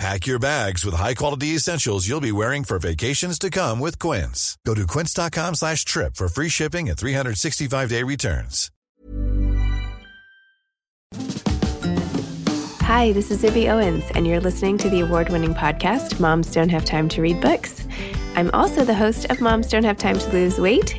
Pack your bags with high-quality essentials you'll be wearing for vacations to come with Quince. Go to quince.com slash trip for free shipping and 365-day returns. Hi, this is Zibby Owens, and you're listening to the award winning podcast, Moms Don't Have Time to Read Books. I'm also the host of Moms Don't Have Time to Lose Weight,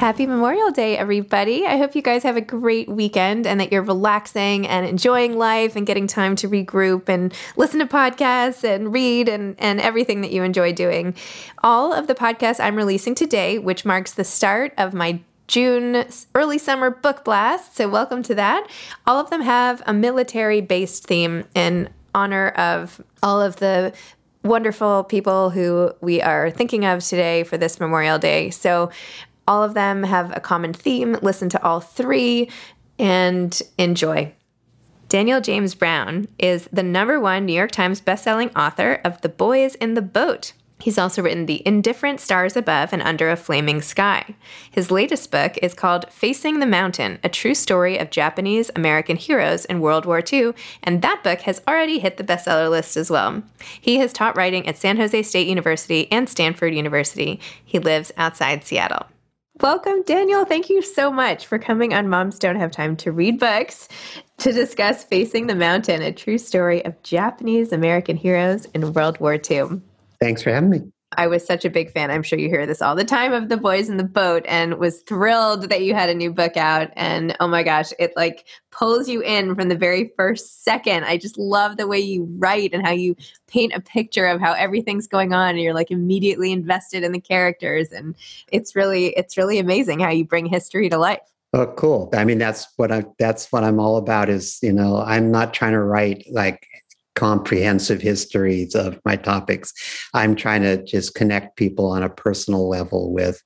Happy Memorial Day, everybody. I hope you guys have a great weekend and that you're relaxing and enjoying life and getting time to regroup and listen to podcasts and read and, and everything that you enjoy doing. All of the podcasts I'm releasing today, which marks the start of my June early summer book blast. So, welcome to that. All of them have a military based theme in honor of all of the wonderful people who we are thinking of today for this Memorial Day. So, all of them have a common theme. Listen to all three and enjoy. Daniel James Brown is the number one New York Times bestselling author of The Boys in the Boat. He's also written The Indifferent Stars Above and Under a Flaming Sky. His latest book is called Facing the Mountain A True Story of Japanese American Heroes in World War II, and that book has already hit the bestseller list as well. He has taught writing at San Jose State University and Stanford University. He lives outside Seattle. Welcome, Daniel. Thank you so much for coming on Moms Don't Have Time to Read Books to discuss Facing the Mountain, a true story of Japanese American heroes in World War II. Thanks for having me. I was such a big fan. I'm sure you hear this all the time of the boys in the boat and was thrilled that you had a new book out. And oh my gosh, it like pulls you in from the very first second. I just love the way you write and how you paint a picture of how everything's going on and you're like immediately invested in the characters. And it's really, it's really amazing how you bring history to life. Oh, cool. I mean, that's what I that's what I'm all about is, you know, I'm not trying to write like comprehensive histories of my topics. I'm trying to just connect people on a personal level with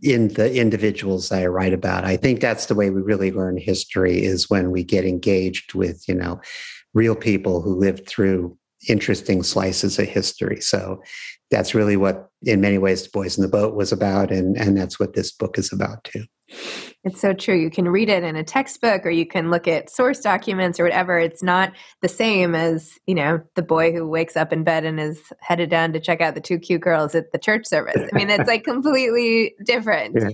in the individuals I write about. I think that's the way we really learn history is when we get engaged with, you know, real people who lived through interesting slices of history. So that's really what in many ways the boys in the boat was about and and that's what this book is about too It's so true. You can read it in a textbook or you can look at source documents or whatever. It's not the same as, you know, the boy who wakes up in bed and is headed down to check out the two cute girls at the church service. I mean, it's like completely different. Yeah,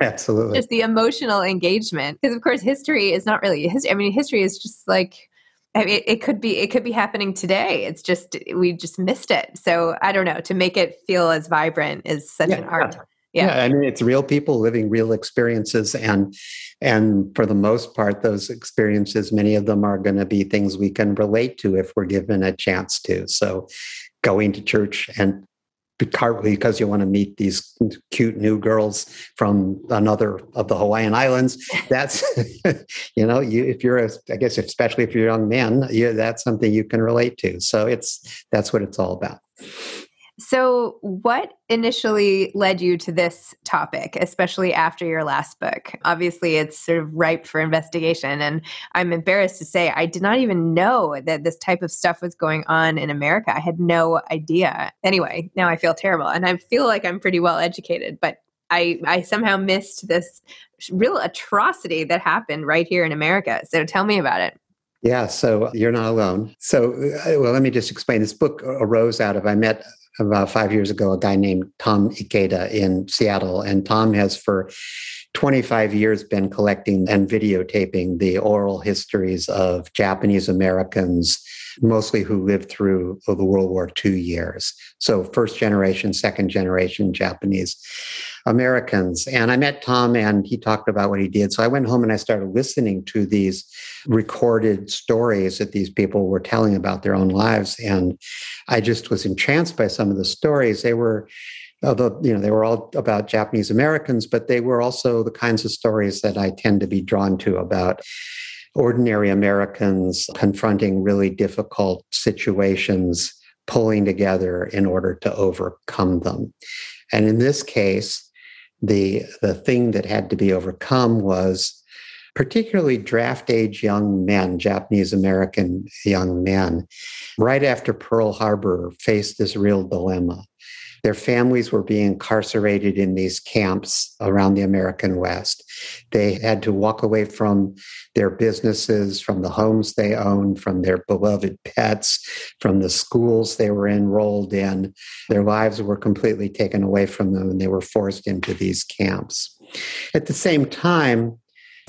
absolutely. Just the emotional engagement. Because of course history is not really history. I mean, history is just like I mean, it could be it could be happening today. It's just we just missed it. So I don't know. To make it feel as vibrant is such Yeah, an art. yeah. Yeah. yeah i mean it's real people living real experiences and and for the most part those experiences many of them are going to be things we can relate to if we're given a chance to. So going to church and partly because you want to meet these cute new girls from another of the hawaiian islands that's you know you if you're a, i guess especially if you're a young man you, that's something you can relate to. So it's that's what it's all about So, what initially led you to this topic, especially after your last book? Obviously, it's sort of ripe for investigation. And I'm embarrassed to say I did not even know that this type of stuff was going on in America. I had no idea. Anyway, now I feel terrible. And I feel like I'm pretty well educated, but I, I somehow missed this real atrocity that happened right here in America. So, tell me about it. Yeah, so you're not alone. So, uh, well, let me just explain. This book arose out of I met about five years ago a guy named Tom Ikeda in Seattle, and Tom has for 25 years been collecting and videotaping the oral histories of Japanese Americans, mostly who lived through the World War II years. So, first generation, second generation Japanese Americans. And I met Tom and he talked about what he did. So I went home and I started listening to these recorded stories that these people were telling about their own lives. And I just was entranced by some of the stories. They were although you know they were all about japanese americans but they were also the kinds of stories that i tend to be drawn to about ordinary americans confronting really difficult situations pulling together in order to overcome them. And in this case the the thing that had to be overcome was particularly draft age young men japanese american young men right after pearl harbor faced this real dilemma their families were being incarcerated in these camps around the American West. They had to walk away from their businesses, from the homes they owned, from their beloved pets, from the schools they were enrolled in. Their lives were completely taken away from them and they were forced into these camps. At the same time,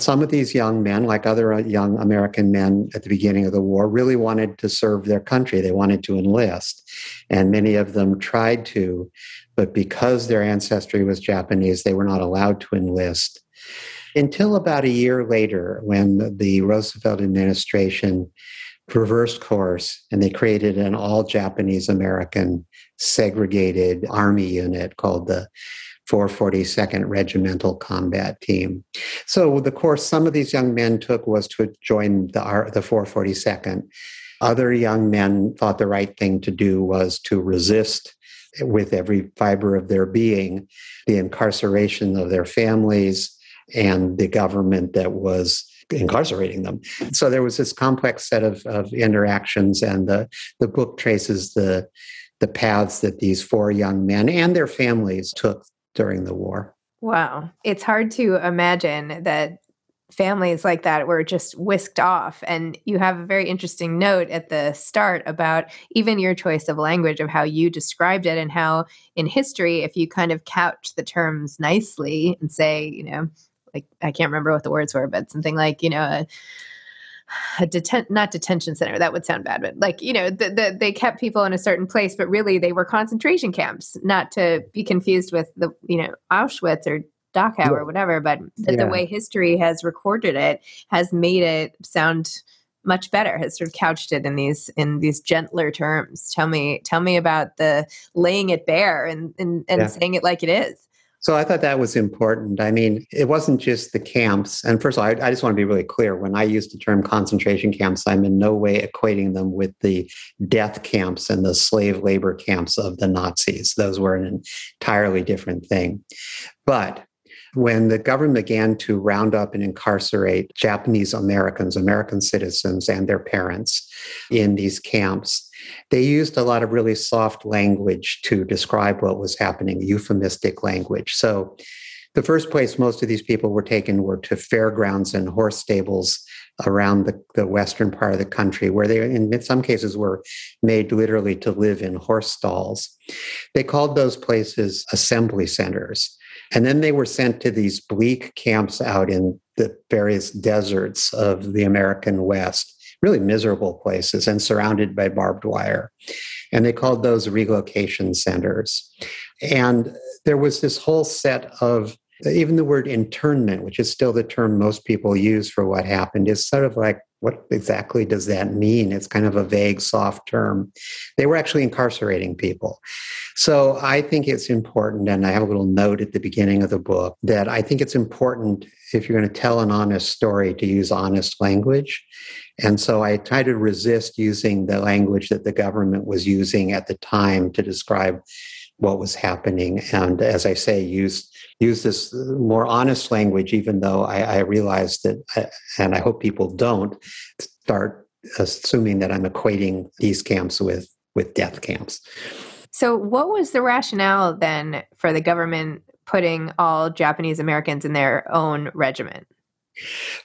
some of these young men, like other uh, young American men at the beginning of the war, really wanted to serve their country. They wanted to enlist. And many of them tried to, but because their ancestry was Japanese, they were not allowed to enlist. Until about a year later, when the Roosevelt administration reversed course and they created an all Japanese American segregated army unit called the 442nd Regimental Combat Team. So the course some of these young men took was to join the, the 442nd. Other young men thought the right thing to do was to resist with every fiber of their being the incarceration of their families and the government that was incarcerating them. So there was this complex set of, of interactions, and the, the book traces the the paths that these four young men and their families took during the war. Wow. It's hard to imagine that families like that were just whisked off. And you have a very interesting note at the start about even your choice of language, of how you described it, and how in history, if you kind of couch the terms nicely and say, you know, like I can't remember what the words were, but something like, you know, a, a deten- not detention center that would sound bad but like you know the, the, they kept people in a certain place but really they were concentration camps not to be confused with the you know auschwitz or dachau Yeah. or whatever but the, the way history has recorded it has made it sound much better has sort of couched it in these in these gentler terms tell me tell me about the laying it bare and and, and Yeah. saying it like it is So I thought that was important. I mean, it wasn't just the camps. And first of all, I, I just want to be really clear. When I use the term concentration camps, I'm in no way equating them with the death camps and the slave labor camps of the Nazis. Those were an entirely different thing. But when the government began to round up and incarcerate Japanese Americans, American citizens, and their parents in these camps, they used a lot of really soft language to describe what was happening, euphemistic language. So the first place most of these people were taken were to fairgrounds and horse stables around the, the western part of the country, where they, in some cases, were made literally to live in horse stalls. They called those places assembly centers. And then they were sent to these bleak camps out in the various deserts of the American West, really miserable places and surrounded by barbed wire. And they called those relocation centers. And there was this whole set of even the word internment, which is still the term most people use for what happened, is sort of like, what exactly does that mean? It's kind of a vague, soft term. They were actually incarcerating people. So I think it's important, and I have a little note at the beginning of the book that I think it's important if you're going to tell an honest story to use honest language. And so I try to resist using the language that the government was using at the time to describe what was happening. And as I say, use use this more honest language, even though I, I realize that, uh, and I hope people don't start assuming that I'm equating these camps with with death camps. So, what was the rationale then for the government putting all Japanese Americans in their own regiment?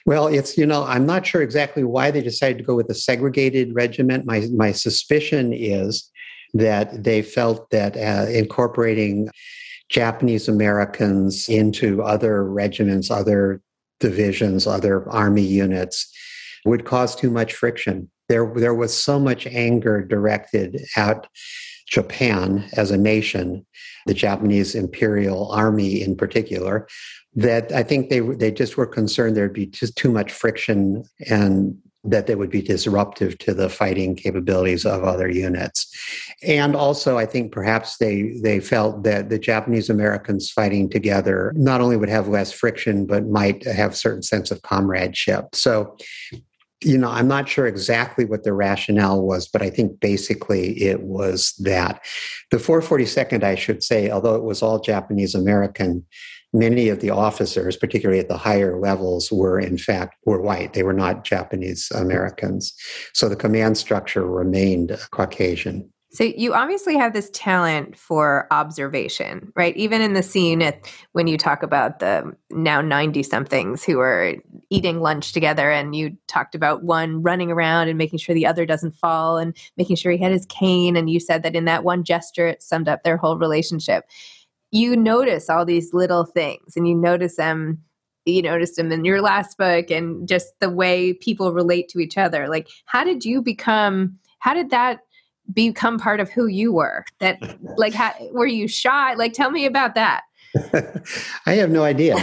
Well, it's you know I'm not sure exactly why they decided to go with a segregated regiment. My my suspicion is that they felt that uh, incorporating Japanese Americans into other regiments, other divisions, other army units would cause too much friction. There, there was so much anger directed at Japan as a nation, the Japanese Imperial Army in particular, that I think they they just were concerned there'd be just too much friction and that they would be disruptive to the fighting capabilities of other units. And also, I think perhaps they they felt that the Japanese Americans fighting together not only would have less friction, but might have a certain sense of comradeship. So you know, I'm not sure exactly what the rationale was, but I think basically it was that. The 442nd, I should say, although it was all Japanese American, many of the officers, particularly at the higher levels, were in fact were white. They were not Japanese Americans. So the command structure remained Caucasian. So you obviously have this talent for observation, right? Even in the scene at, when you talk about the now 90 somethings who are eating lunch together and you talked about one running around and making sure the other doesn't fall and making sure he had his cane and you said that in that one gesture it summed up their whole relationship you notice all these little things and you notice them you noticed them in your last book and just the way people relate to each other. Like how did you become how did that become part of who you were? That like how, were you shy? Like tell me about that. I have no idea.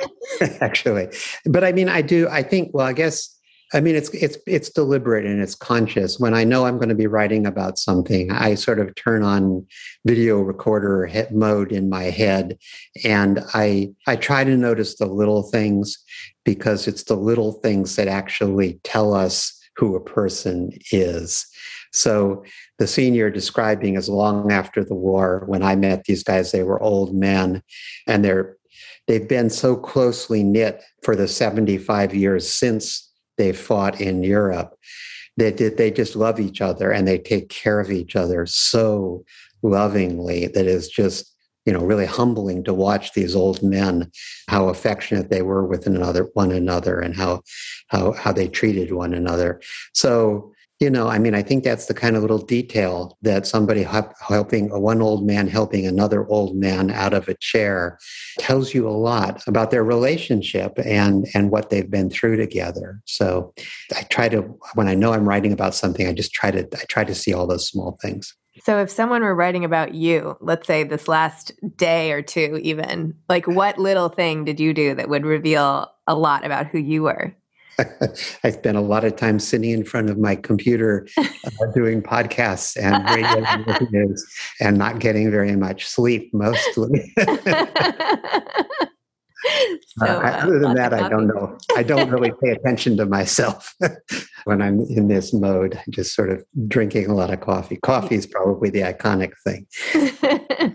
Actually. But i mean i do i think well i guess I mean, it's it's it's deliberate and it's conscious. When I know I'm going to be writing about something, I sort of turn on video recorder mode in my head, and I I try to notice the little things because it's the little things that actually tell us who a person is. So the scene you're describing is long after the war. When I met these guys, they were old men, and they're they've been so closely knit for the 75 years since they fought in Europe. They did, they just love each other and they take care of each other so lovingly that is just you know really humbling to watch these old men how affectionate they were with another one another and how how how they treated one another so you know i mean i think that's the kind of little detail that somebody helping uh, one old man helping another old man out of a chair tells you a lot about their relationship and and what they've been through together. So i try to when i know i'm writing about something i just try to i try to see all those small things. So if someone were writing about you let's say this last day or two even like what little thing did you do that would reveal a lot about who you were I spent a lot of time sitting in front of my computer uh, doing podcasts and radio news and not getting very much sleep mostly. so, uh, other than that, I don't know. I don't really pay attention to myself when I'm in this mode. Just sort of drinking a lot of coffee. Coffee is probably the iconic thing.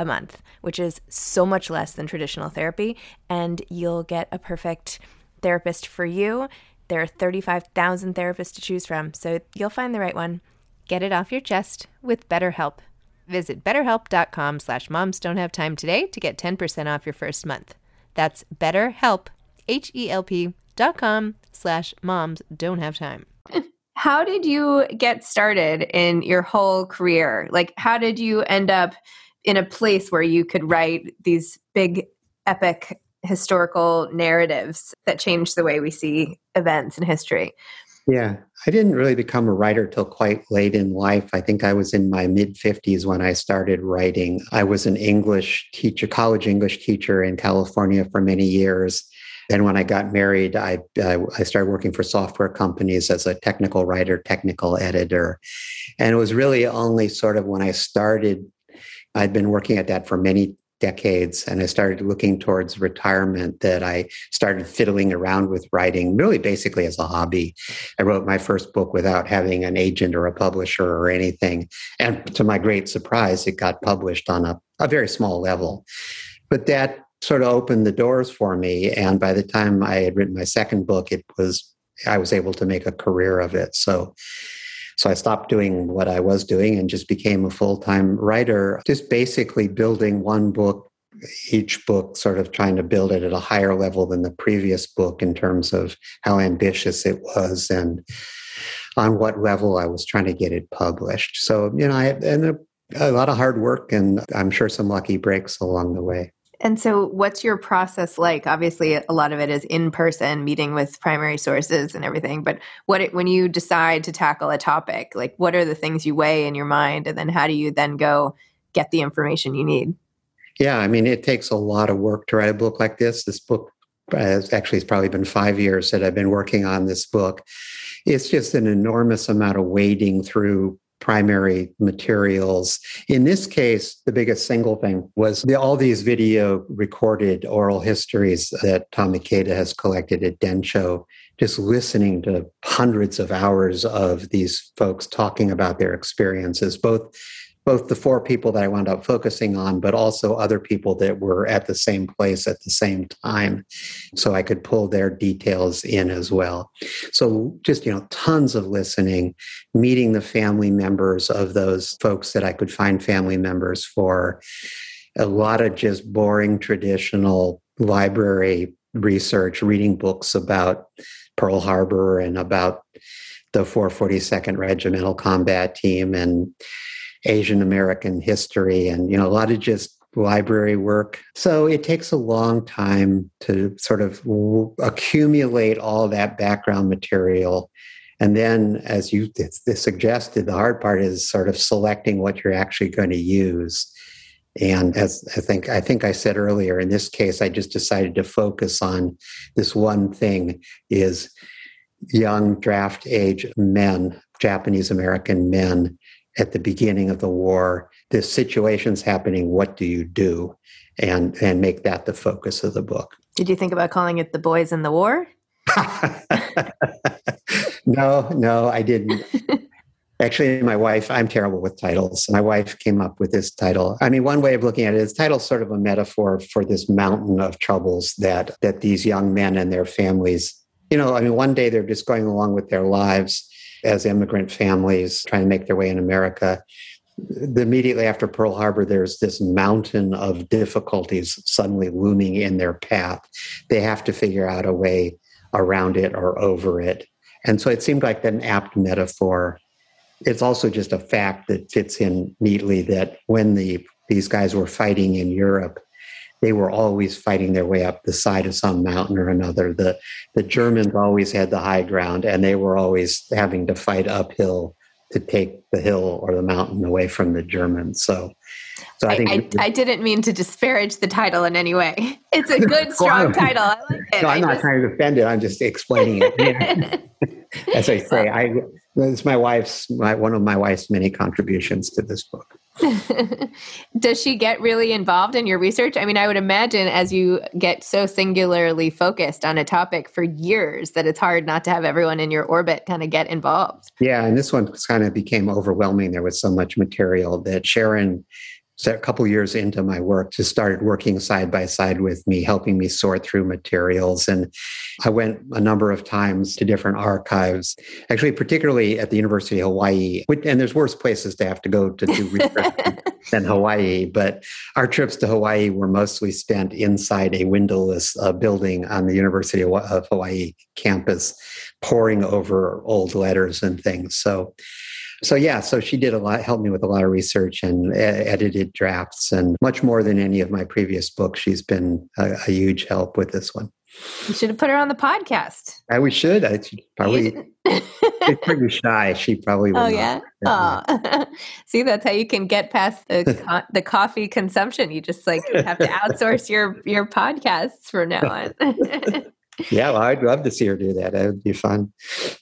a month, which is so much less than traditional therapy. And you'll get a perfect therapist for you. There are 35,000 therapists to choose from, so you'll find the right one. Get it off your chest with BetterHelp. Visit betterhelp.com slash moms time today to get 10% off your first month. That's betterhelp, H-E-L-P dot com slash moms don't have time. How did you get started in your whole career? Like, how did you end up in a place where you could write these big, epic historical narratives that change the way we see events in history? Yeah, I didn't really become a writer till quite late in life. I think I was in my mid 50s when I started writing. I was an English teacher, college English teacher in California for many years. Then, when I got married, I, I, I started working for software companies as a technical writer, technical editor. And it was really only sort of when I started, I'd been working at that for many decades and I started looking towards retirement that I started fiddling around with writing really basically as a hobby. I wrote my first book without having an agent or a publisher or anything. And to my great surprise, it got published on a, a very small level. But that sort of opened the doors for me. And by the time I had written my second book, it was I was able to make a career of it. So so I stopped doing what I was doing and just became a full time writer, just basically building one book, each book, sort of trying to build it at a higher level than the previous book in terms of how ambitious it was and on what level I was trying to get it published. So, you know, I and a, a lot of hard work and I'm sure some lucky breaks along the way. And so, what's your process like? Obviously, a lot of it is in person, meeting with primary sources and everything. But what it, when you decide to tackle a topic, like what are the things you weigh in your mind, and then how do you then go get the information you need? Yeah, I mean, it takes a lot of work to write a book like this. This book has actually it's probably been five years that I've been working on this book. It's just an enormous amount of wading through primary materials. In this case, the biggest single thing was the, all these video recorded oral histories that Tom Ikeda has collected at Densho, just listening to hundreds of hours of these folks talking about their experiences, both both the four people that I wound up focusing on, but also other people that were at the same place at the same time. So I could pull their details in as well. So just, you know, tons of listening, meeting the family members of those folks that I could find family members for, a lot of just boring traditional library research, reading books about Pearl Harbor and about the 442nd Regimental Combat Team and Asian American history and, you know, a lot of just library work. So it takes a long time to sort of accumulate all that background material. And then, as you suggested, the hard part is sort of selecting what you're actually going to use. And as I think I think I said earlier, in this case, I just decided to focus on this one thing: is young draft age men, Japanese American men, at the beginning of the war. This situation's happening. What do you do? And and make that the focus of the book. Did you think about calling it "The Boys in the War"? no, no, I didn't. Actually, my wife, I'm terrible with titles. My wife came up with this title. I mean, one way of looking at it is title's sort of a metaphor for this mountain of troubles that that these young men and their families, you know, I mean, one day they're just going along with their lives as immigrant families trying to make their way in America. Immediately after Pearl Harbor, there's this mountain of difficulties suddenly looming in their path. They have to figure out a way around it or over it. And so it seemed like an apt metaphor it's also just a fact that fits in neatly that when the these guys were fighting in Europe, they were always fighting their way up the side of some mountain or another. The the Germans always had the high ground, and they were always having to fight uphill to take the hill or the mountain away from the Germans. So, so I, I think I, I, didn't mean to disparage the title in any way. It's a good, strong title. I like it. No, I'm not trying to defend it. I'm just explaining it. As I say, I it's my wife's my, one of my wife's many contributions to this book. Does she get really involved in your research? I mean, I would imagine as you get so singularly focused on a topic for years that it's hard not to have everyone in your orbit kind of get involved. Yeah, and this one kind of became overwhelming. There was so much material that Sharon a couple years into my work, just started working side by side with me, helping me sort through materials. And I went a number of times to different archives, actually, particularly at the University of Hawaii. And there's worse places to have to go to do research than Hawaii. But our trips to Hawaii were mostly spent inside a windowless uh, building on the University of Hawaii campus, poring over old letters and things. So so yeah, so she did a lot, helped me with a lot of research and edited drafts, and much more than any of my previous books. She's been a, a huge help with this one. You should have put her on the podcast. I, we should. I probably she's pretty shy. She probably. Would. Oh yeah. Oh. See, that's how you can get past the co- the coffee consumption. You just like have to outsource your your podcasts from now on yeah, well, I'd love to see her do that. That would be fun.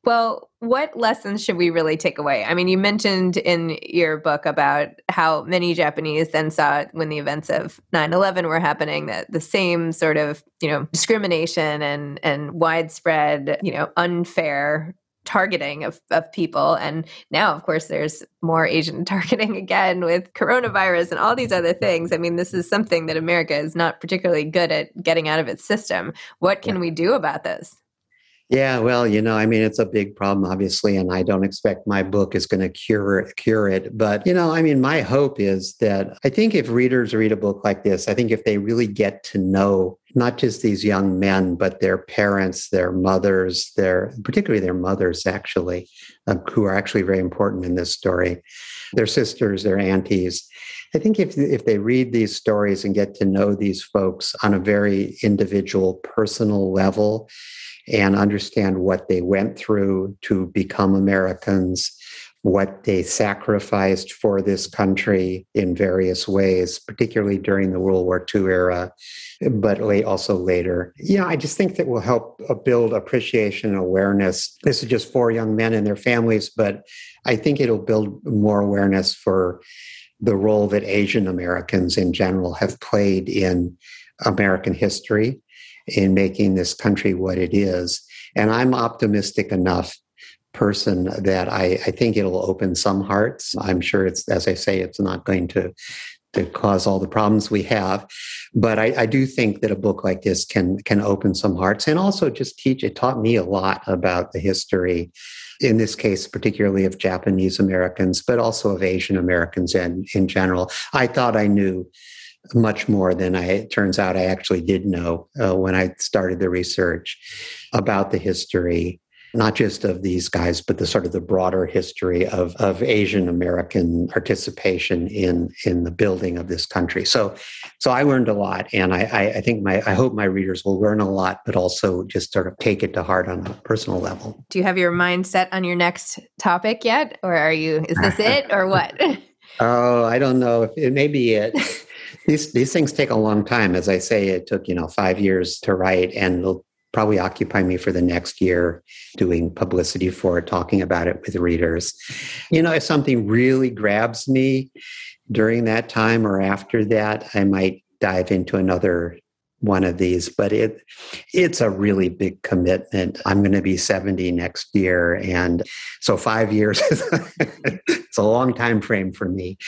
Well, what lessons should we really take away? I mean, you mentioned in your book about how many Japanese then saw when the events of 9/11 were happening that the same sort of, you know, discrimination and and widespread, you know, unfair targeting of, of people. And now, of course, there's more Asian targeting again with coronavirus and all these other things. I mean, this is something that America is not particularly good at getting out of its system. What can we do about this? Yeah, well, you know, I mean, it's a big problem, obviously, and I don't expect my book is going to cure it, cure it. But you know, I mean, my hope is that I think if readers read a book like this, I think if they really get to know not just these young men, but their parents, their mothers, their particularly their mothers, actually, um, who are actually very important in this story, their sisters, their aunties. I think if if they read these stories and get to know these folks on a very individual, personal level and understand what they went through to become Americans, what they sacrificed for this country in various ways, particularly during the World War II era, but also later. Yeah, I just think that will help build appreciation and awareness. This is just for young men and their families, but I think it'll build more awareness for the role that Asian Americans in general have played in American history in making this country what it is. And I'm optimistic enough person that I, I think it'll open some hearts. I'm sure it's, as I say, it's not going to to cause all the problems we have. But I, I, do think that a book like this can can open some hearts and also just teach. It taught me a lot about the history, in this case, particularly of Japanese Americans, but also of Asian Americans and in general. I thought I knew much more than I, it turns out I actually did know uh, when I started the research about the history not just of these guys, but the sort of the broader history of, of Asian American participation in in the building of this country. So, so I learned a lot, and I, I, I think my I hope my readers will learn a lot, but also just sort of take it to heart on a personal level. Do you have your mind set on your next topic yet, or are you? Is this it, or what? oh, I don't know. If it may be it. these these things take a long time. As I say, it took you know five years to write, and it'll probably occupy me for the next year doing publicity for it, talking about it with readers. You know, if something really grabs me during that time or after that, I might dive into another one of these but it it's a really big commitment i'm going to be 70 next year and so 5 years it's a long time frame for me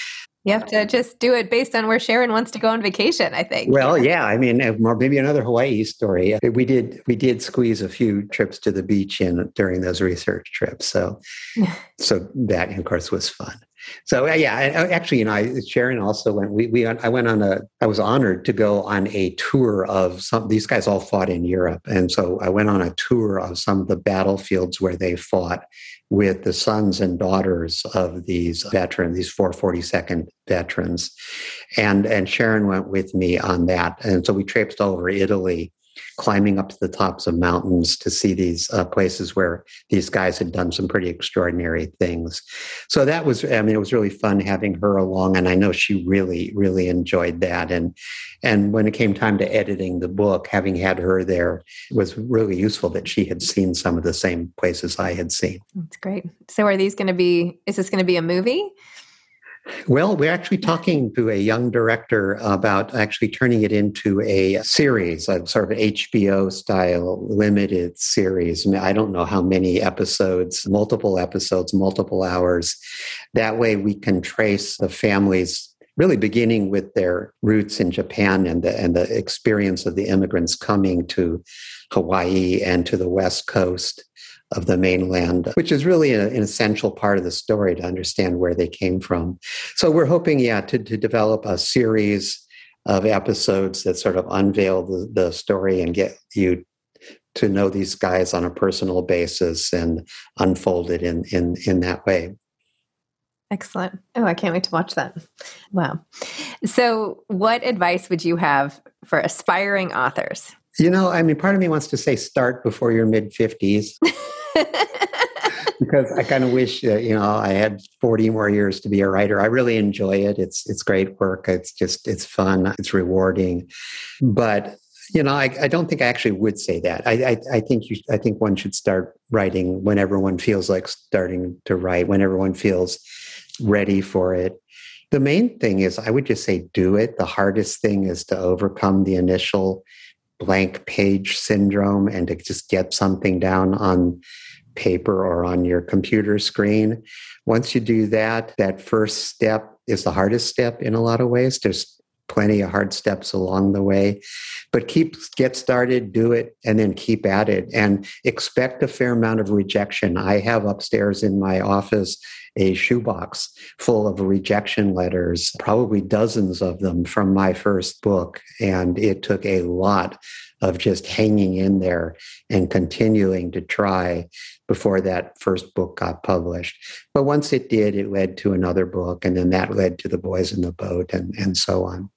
you have to just do it based on where Sharon wants to go on vacation, I think. Well, yeah. I mean, uh, maybe another Hawaii story. We did we did squeeze a few trips to the beach in during those research trips. So, so that of course was fun. So uh, yeah, actually, you know, I, Sharon also went. We, we I went on a. I was honored to go on a tour of some. These guys all fought in Europe, and so I went on a tour of some of the battlefields where they fought, with the sons and daughters of these veterans, these 442nd veterans. And, and Sharon went with me on that. And so we traipsed all over Italy climbing up to the tops of mountains to see these uh, places where these guys had done some pretty extraordinary things. So that was, I mean, it was really fun having her along, and I know she really, really enjoyed that. And and when it came time to editing the book, having had her there was really useful that she had seen some of the same places I had seen. That's great. So are these going to be? Is this going to be a movie? Well, we're actually talking to a young director about actually turning it into a series, a sort of HBO style limited series. I don't know how many episodes, multiple episodes, multiple hours. That way we can trace the families really beginning with their roots in Japan and the, and the experience of the immigrants coming to Hawaii and to the West Coast of the mainland, which is really a, an essential part of the story to understand where they came from. So we're hoping, yeah, to, to develop a series of episodes that sort of unveil the, the story and get you to know these guys on a personal basis and unfold it in, in, in that way. Excellent. Oh, I can't wait to watch that. Wow. So, what advice would you have for aspiring authors? You know, I mean, part of me wants to say start before your mid 50s. because I kind of wish that you know I had 40 more years to be a writer. I really enjoy it. It's it's great work. It's just it's fun. It's rewarding. But you know, I, I don't think I actually would say that. I, I, I think you I think one should start writing when everyone feels like starting to write, when everyone feels ready for it. The main thing is I would just say do it. The hardest thing is to overcome the initial blank page syndrome and to just get something down on paper or on your computer screen. Once you do that, that first step is the hardest step in a lot of ways. There's plenty of hard steps along the way but keep get started do it and then keep at it and expect a fair amount of rejection i have upstairs in my office a shoebox full of rejection letters probably dozens of them from my first book and it took a lot of just hanging in there and continuing to try before that first book got published. But once it did, it led to another book, and then that led to The Boys in the Boat, and, and so on.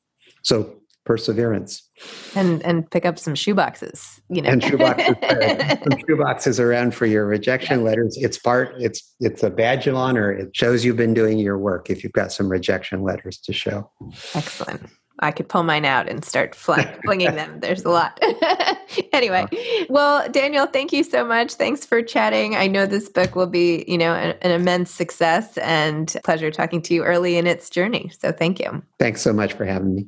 So perseverance. And and pick up some shoeboxes, you know. And shoeboxes, shoeboxes around for your rejection yeah. letters. It's part. It's it's a badge of honor. It shows you've been doing your work if you've got some rejection letters to show. Excellent. I could pull mine out and start flinging them. There's a lot. anyway, well, Daniel, thank you so much. Thanks for chatting. I know this book will be, you know, an, an immense success and pleasure talking to you early in its journey. So thank you. Thanks so much for having me.